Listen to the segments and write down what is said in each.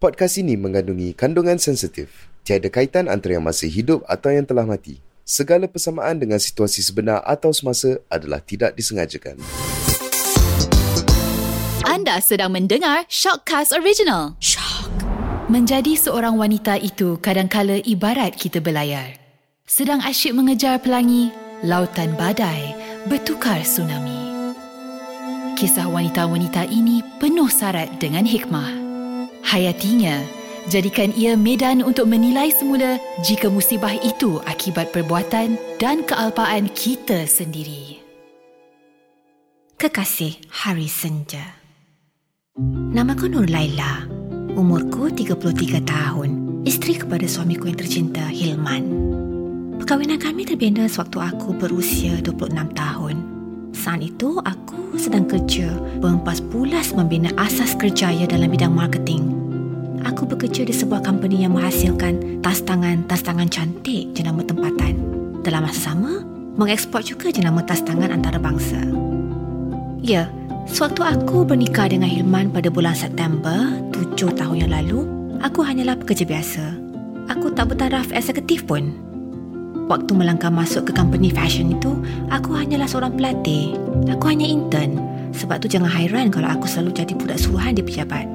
Podcast ini mengandungi kandungan sensitif. Tiada kaitan antara yang masih hidup atau yang telah mati. Segala persamaan dengan situasi sebenar atau semasa adalah tidak disengajakan. Anda sedang mendengar Shockcast Original. Shock. Menjadi seorang wanita itu kadangkala ibarat kita berlayar. Sedang asyik mengejar pelangi, lautan badai bertukar tsunami. Kisah wanita-wanita ini penuh syarat dengan hikmah. Hayatinya, jadikan ia medan untuk menilai semula jika musibah itu akibat perbuatan dan kealpaan kita sendiri. Kekasih Hari Senja Namaku Nur Laila. Umurku 33 tahun. Isteri kepada suamiku yang tercinta, Hilman. Perkahwinan kami terbina sewaktu aku berusia 26 tahun. Saat itu, aku sedang kerja berempas pulas membina asas kerjaya dalam bidang marketing. Aku bekerja di sebuah company yang menghasilkan tas tangan-tas tangan cantik jenama tempatan. Dalam masa sama, mengeksport juga jenama tas tangan antarabangsa. Ya, sewaktu aku bernikah dengan Hilman pada bulan September tujuh tahun yang lalu, aku hanyalah pekerja biasa. Aku tak bertaraf eksekutif pun. Waktu melangkah masuk ke company fashion itu, aku hanyalah seorang pelatih. Aku hanya intern. Sebab tu jangan hairan kalau aku selalu jadi budak suruhan di pejabat.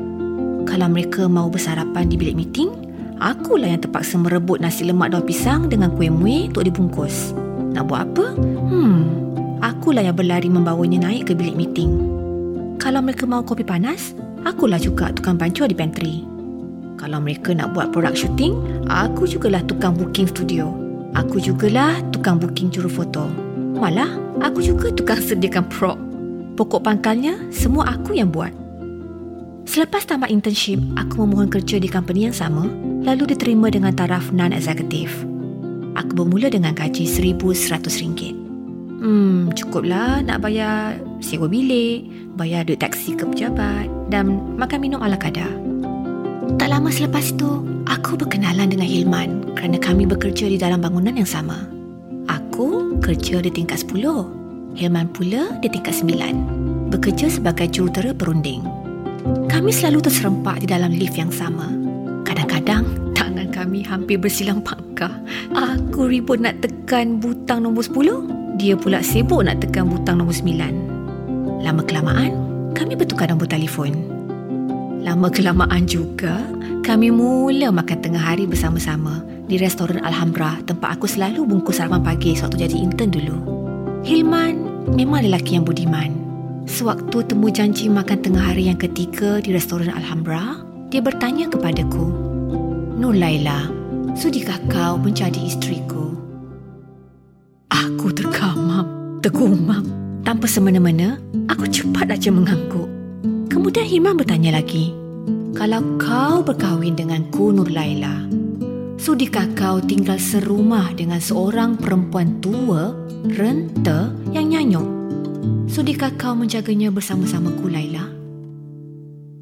Kalau mereka mau bersarapan di bilik meeting, akulah yang terpaksa merebut nasi lemak daun pisang dengan kuih muih untuk dibungkus. Nak buat apa? Hmm, akulah yang berlari membawanya naik ke bilik meeting. Kalau mereka mau kopi panas, akulah juga tukang pancur di pantry. Kalau mereka nak buat produk shooting, aku jugalah tukang booking studio. Aku jugalah tukang booking juru foto. Malah, aku juga tukang sediakan prop. Pokok pangkalnya, semua aku yang buat. Selepas tamat internship, aku memohon kerja di company yang sama, lalu diterima dengan taraf non-executive. Aku bermula dengan gaji RM1,100. Hmm, cukuplah nak bayar sewa bilik, bayar duit taksi ke pejabat dan makan minum ala kadar. Tak lama selepas itu, aku berkenalan dengan Hilman kerana kami bekerja di dalam bangunan yang sama. Aku kerja di tingkat 10. Hilman pula di tingkat 9. Bekerja sebagai jurutera perunding. Kami selalu terserempak di dalam lift yang sama. Kadang-kadang, tangan kami hampir bersilang pangkah. Aku ribut nak tekan butang nombor 10. Dia pula sibuk nak tekan butang nombor 9. Lama-kelamaan, kami bertukar nombor telefon. Lama-kelamaan juga, kami mula makan tengah hari bersama-sama di restoran Alhambra tempat aku selalu bungkus sarapan pagi sewaktu jadi intern dulu. Hilman memang lelaki yang budiman. Sewaktu temu janji makan tengah hari yang ketiga di restoran Alhambra, dia bertanya kepadaku, Nur Laila, sudikah kau menjadi isteriku? Aku terkamam, tergumam. Tanpa semena-mena, aku cepat saja mengangguk. Kemudian Hilman bertanya lagi, Kalau kau berkahwin dengan ku Nur Laila, sudikah kau tinggal serumah dengan seorang perempuan tua, renta yang nyanyuk? Sudikah kau menjaganya bersama-sama ku Laila?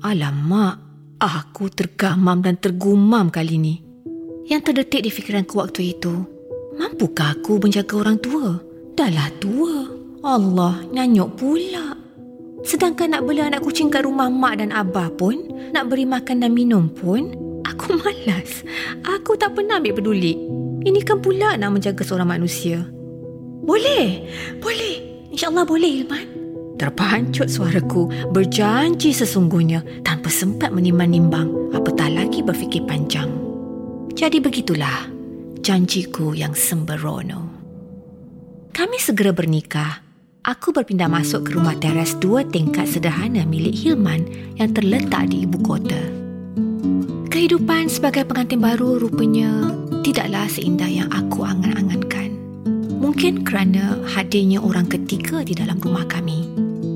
Alamak, aku tergamam dan tergumam kali ini. Yang terdetik di fikiranku waktu itu, mampukah aku menjaga orang tua? Dahlah tua. Allah, nyanyuk pula. Sedangkan nak beli anak kucing kat rumah mak dan abah pun, nak beri makan dan minum pun, aku malas. Aku tak pernah ambil peduli. Ini kan pula nak menjaga seorang manusia. Boleh, boleh. InsyaAllah boleh, Ilman. Terpancut suaraku, berjanji sesungguhnya tanpa sempat menimbang-nimbang, apatah lagi berfikir panjang. Jadi begitulah janjiku yang sembrono. Kami segera bernikah aku berpindah masuk ke rumah teras dua tingkat sederhana milik Hilman yang terletak di ibu kota. Kehidupan sebagai pengantin baru rupanya tidaklah seindah yang aku angan-angankan. Mungkin kerana hadirnya orang ketiga di dalam rumah kami.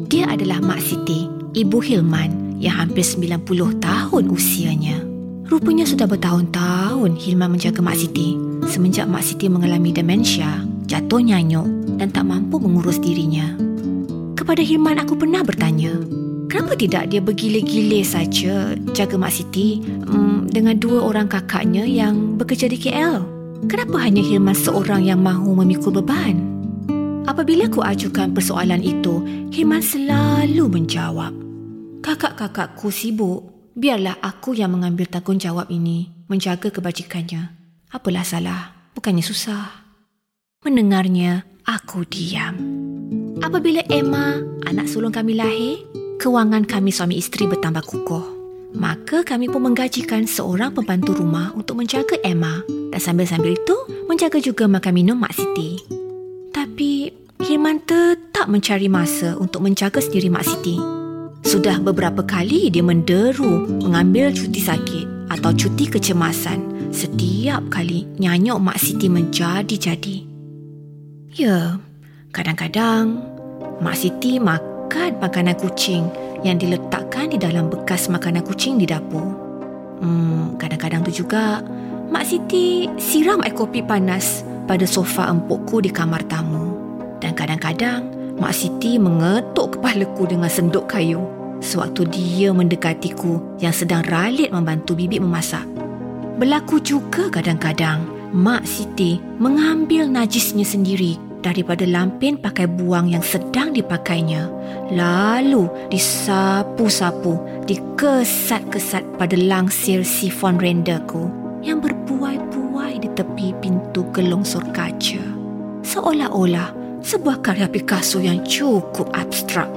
Dia adalah Mak Siti, ibu Hilman yang hampir 90 tahun usianya. Rupanya sudah bertahun-tahun Hilman menjaga Mak Siti semenjak Mak Siti mengalami demensia, jatuh nyanyuk dan tak mampu mengurus dirinya. Kepada Hilman aku pernah bertanya, kenapa tidak dia bergile-gile saja jaga Mak Siti um, dengan dua orang kakaknya yang bekerja di KL? Kenapa hanya Hilman seorang yang mahu memikul beban? Apabila aku ajukan persoalan itu, Hilman selalu menjawab, kakak-kakakku sibuk Biarlah aku yang mengambil tanggungjawab ini menjaga kebajikannya. Apalah salah, bukannya susah. Mendengarnya, aku diam. Apabila Emma, anak sulung kami lahir, kewangan kami suami isteri bertambah kukuh. Maka kami pun menggajikan seorang pembantu rumah untuk menjaga Emma dan sambil-sambil itu menjaga juga makan minum Mak Siti. Tapi Hirman tetap mencari masa untuk menjaga sendiri Mak Siti. Sudah beberapa kali dia menderu mengambil cuti sakit atau cuti kecemasan setiap kali nyanyuk Mak Siti menjadi-jadi. Ya, kadang-kadang Mak Siti makan makanan kucing yang diletakkan di dalam bekas makanan kucing di dapur. Hmm, kadang-kadang tu juga Mak Siti siram air kopi panas pada sofa empukku di kamar tamu. Dan kadang-kadang Mak Siti mengetuk kepalaku dengan senduk kayu sewaktu dia mendekatiku yang sedang ralit membantu bibi memasak. Berlaku juga kadang-kadang Mak Siti mengambil najisnya sendiri daripada lampin pakai buang yang sedang dipakainya. Lalu disapu-sapu, dikesat-kesat pada langsir sifon rendaku yang berbuai-buai di tepi pintu gelongsor kaca. Seolah-olah sebuah karya Picasso yang cukup abstrak.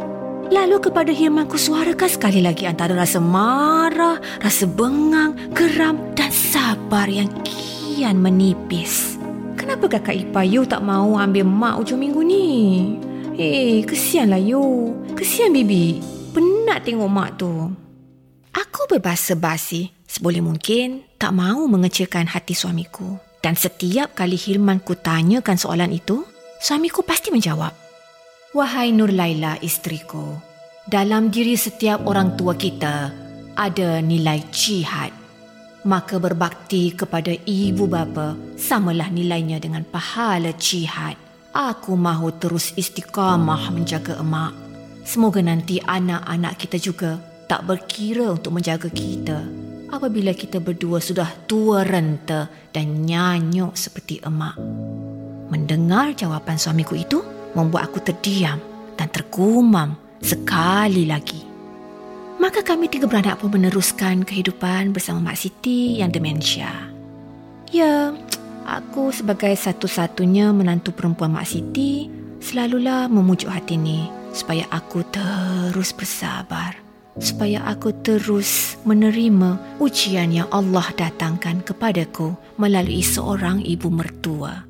Lalu kepada Hirmanku suarakan sekali lagi antara rasa marah, rasa bengang, geram dan sabar yang kian menipis. Kenapa kakak Ipah Yu tak mau ambil mak ujung minggu ni? Eh, kesianlah Yu. Kesian Bibi. Penat tengok mak tu. Aku berbahasa basi seboleh mungkin tak mau mengecilkan hati suamiku. Dan setiap kali Hirman ku tanyakan soalan itu, suamiku pasti menjawab. Wahai Nur Laila isteriku, dalam diri setiap orang tua kita ada nilai jihad maka berbakti kepada ibu bapa samalah nilainya dengan pahala jihad. Aku mahu terus istiqamah menjaga emak. Semoga nanti anak-anak kita juga tak berkira untuk menjaga kita. Apabila kita berdua sudah tua renta dan nyanyuk seperti emak. Mendengar jawapan suamiku itu membuat aku terdiam dan tergumam sekali lagi. Maka kami tiga beranak pun meneruskan kehidupan bersama Mak Siti yang demensia. Ya, aku sebagai satu-satunya menantu perempuan Mak Siti selalulah memujuk hati ini supaya aku terus bersabar. Supaya aku terus menerima ujian yang Allah datangkan kepadaku melalui seorang ibu mertua.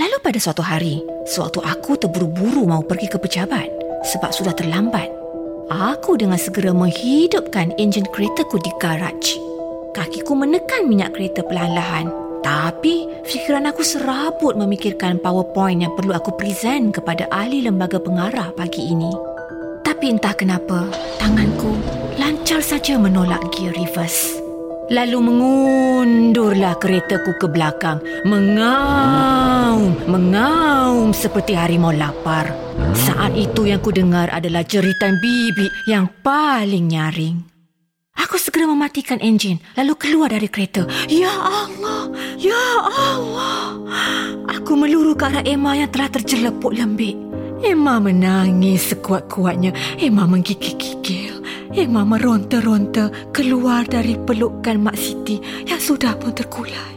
Lalu pada suatu hari, sewaktu aku terburu-buru mau pergi ke pejabat sebab sudah terlambat, Aku dengan segera menghidupkan enjin keretaku di garaj. Kakiku menekan minyak kereta perlahan-lahan. Tapi fikiran aku serabut memikirkan powerpoint yang perlu aku present kepada ahli lembaga pengarah pagi ini. Tapi entah kenapa, tanganku lancar saja menolak gear reverse. Lalu mengundurlah keretaku ke belakang. Mengaum, mengaum seperti harimau lapar. Saat itu yang ku dengar adalah jeritan bibi yang paling nyaring. Aku segera mematikan enjin lalu keluar dari kereta. Ya Allah, ya Allah. Aku meluru ke arah Emma yang telah terjelepuk lembik. Emma menangis sekuat-kuatnya. Emma menggigil-gigil. Emma meronta-ronta keluar dari pelukan Mak Siti yang sudah pun terkulai.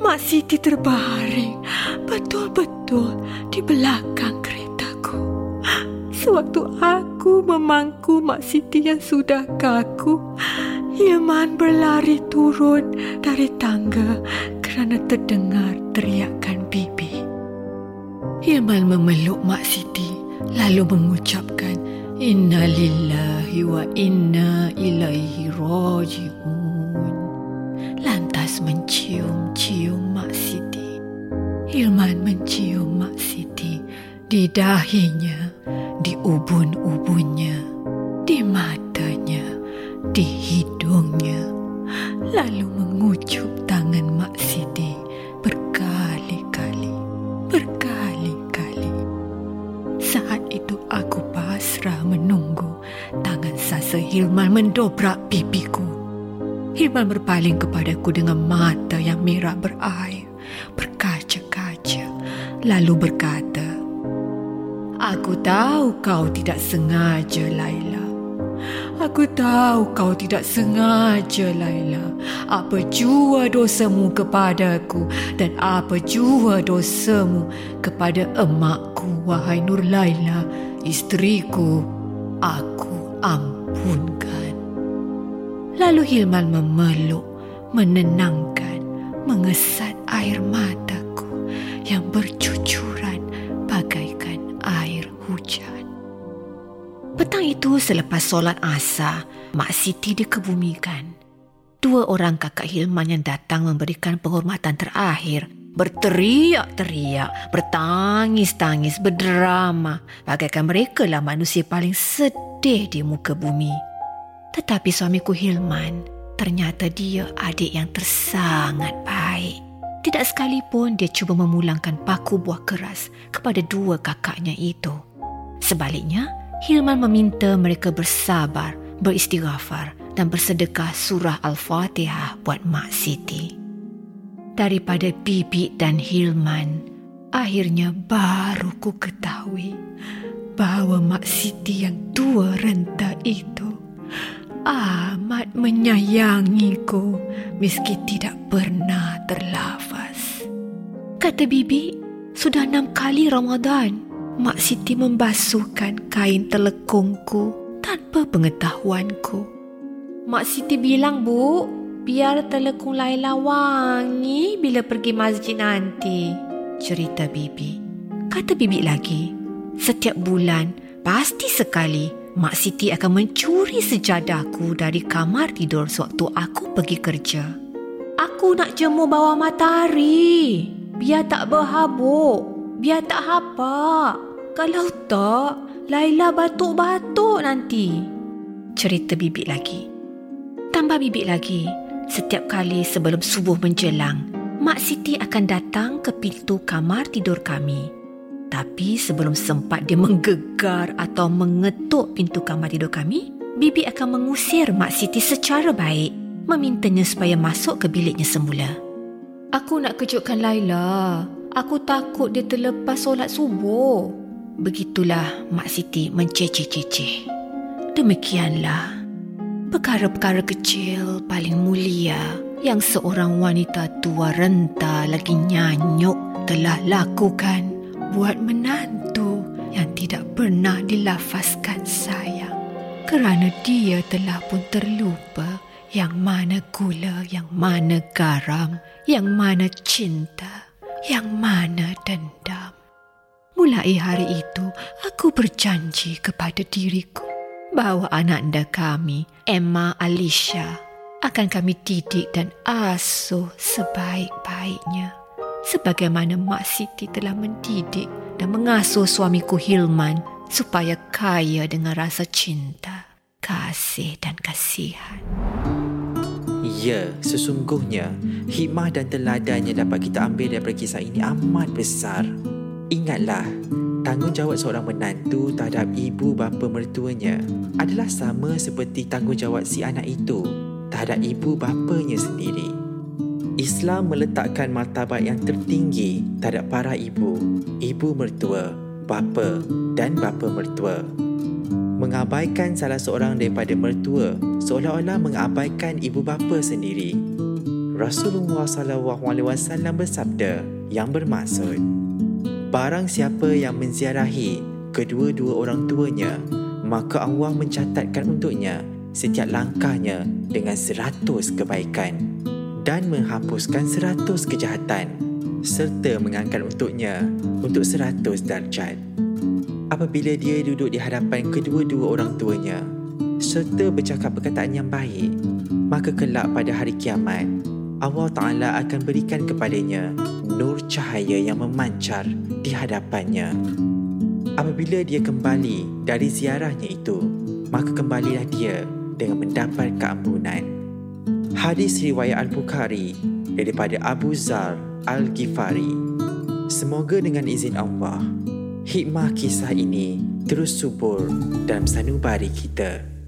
Mak Siti terbaring betul-betul di belakang keretaku. Sewaktu aku memangku Mak Siti yang sudah kaku, Yaman berlari turun dari tangga kerana terdengar teriakan bibi. Yaman memeluk Mak Siti lalu mengucapkan Inna lillahi wa inna ilaihi raji'un. Lantas mencium-cium Mak Siti. Hilman mencium Mak Siti di dahinya, di ubun-ubunnya, di matanya, di hidungnya. Lalu mengucup menunggu tangan sasa Hilman mendobrak pipiku. Hilman berpaling kepadaku dengan mata yang merah berair, berkaca-kaca, lalu berkata, Aku tahu kau tidak sengaja, Laila. Aku tahu kau tidak sengaja, Laila. Apa jua dosamu kepadaku dan apa jua dosamu kepada emakku, wahai Nur Laila, isteriku. Aku ampunkan. Lalu Hilman memeluk, menenangkan, mengesat air mataku yang bercucuran bagaikan air hujan. Petang itu selepas solat asar, Mak Siti dikebumikan. Dua orang kakak Hilman yang datang memberikan penghormatan terakhir berteriak-teriak, bertangis-tangis, berdrama bagaikan mereka lah manusia paling sedih di muka bumi. Tetapi suamiku Hilman, ternyata dia adik yang tersangat baik. Tidak sekalipun dia cuba memulangkan paku buah keras kepada dua kakaknya itu. Sebaliknya, Hilman meminta mereka bersabar, beristighfar dan bersedekah surah Al-Fatihah buat Mak Siti. Daripada Bibi dan Hilman, akhirnya baru ku ketahui bahawa Mak Siti yang tua renta itu amat menyayangiku meski tidak pernah terlafaz. Kata Bibi, sudah enam kali Ramadan Mak Siti membasuhkan kain telekungku tanpa pengetahuanku. Mak Siti bilang, Bu, biar telekung Laila wangi bila pergi masjid nanti. Cerita Bibi. Kata Bibi lagi, setiap bulan pasti sekali Mak Siti akan mencuri sejadahku dari kamar tidur sewaktu aku pergi kerja. Aku nak jemur bawah matahari. Biar tak berhabuk. Biar tak hapak. Kalau tak, Laila batuk-batuk nanti. Cerita bibik lagi. Tambah bibik lagi, setiap kali sebelum subuh menjelang, Mak Siti akan datang ke pintu kamar tidur kami. Tapi sebelum sempat dia menggegar atau mengetuk pintu kamar tidur kami, Bibi akan mengusir Mak Siti secara baik, memintanya supaya masuk ke biliknya semula. Aku nak kejutkan Laila. Aku takut dia terlepas solat subuh. Begitulah Mak Siti menceceh-ceceh. Demikianlah perkara-perkara kecil paling mulia yang seorang wanita tua renta lagi nyanyuk telah lakukan buat menantu yang tidak pernah dilafazkan sayang kerana dia telah pun terlupa yang mana gula, yang mana garam, yang mana cinta, yang mana dendam. Mulai hari itu, aku berjanji kepada diriku bahawa anak anda kami, Emma Alicia, akan kami didik dan asuh sebaik-baiknya. Sebagaimana Mak Siti telah mendidik dan mengasuh suamiku Hilman supaya kaya dengan rasa cinta, kasih dan kasihan. Ya, sesungguhnya hikmah dan teladan yang dapat kita ambil daripada kisah ini amat besar. Ingatlah, tanggungjawab seorang menantu terhadap ibu bapa mertuanya adalah sama seperti tanggungjawab si anak itu terhadap ibu bapanya sendiri. Islam meletakkan martabat yang tertinggi terhadap para ibu, ibu mertua, bapa dan bapa mertua. Mengabaikan salah seorang daripada mertua seolah-olah mengabaikan ibu bapa sendiri. Rasulullah SAW bersabda yang bermaksud Barang siapa yang menziarahi kedua-dua orang tuanya, maka Allah mencatatkan untuknya setiap langkahnya dengan seratus kebaikan dan menghapuskan seratus kejahatan serta mengangkat untuknya untuk seratus darjat. Apabila dia duduk di hadapan kedua-dua orang tuanya serta bercakap perkataan yang baik, maka kelak pada hari kiamat, Allah Ta'ala akan berikan kepadanya nur cahaya yang memancar di hadapannya. Apabila dia kembali dari ziarahnya itu, maka kembalilah dia dengan mendapat keampunan. Hadis riwayat Al-Bukhari daripada Abu Zar Al-Ghifari. Semoga dengan izin Allah, hikmah kisah ini terus subur dalam sanubari kita.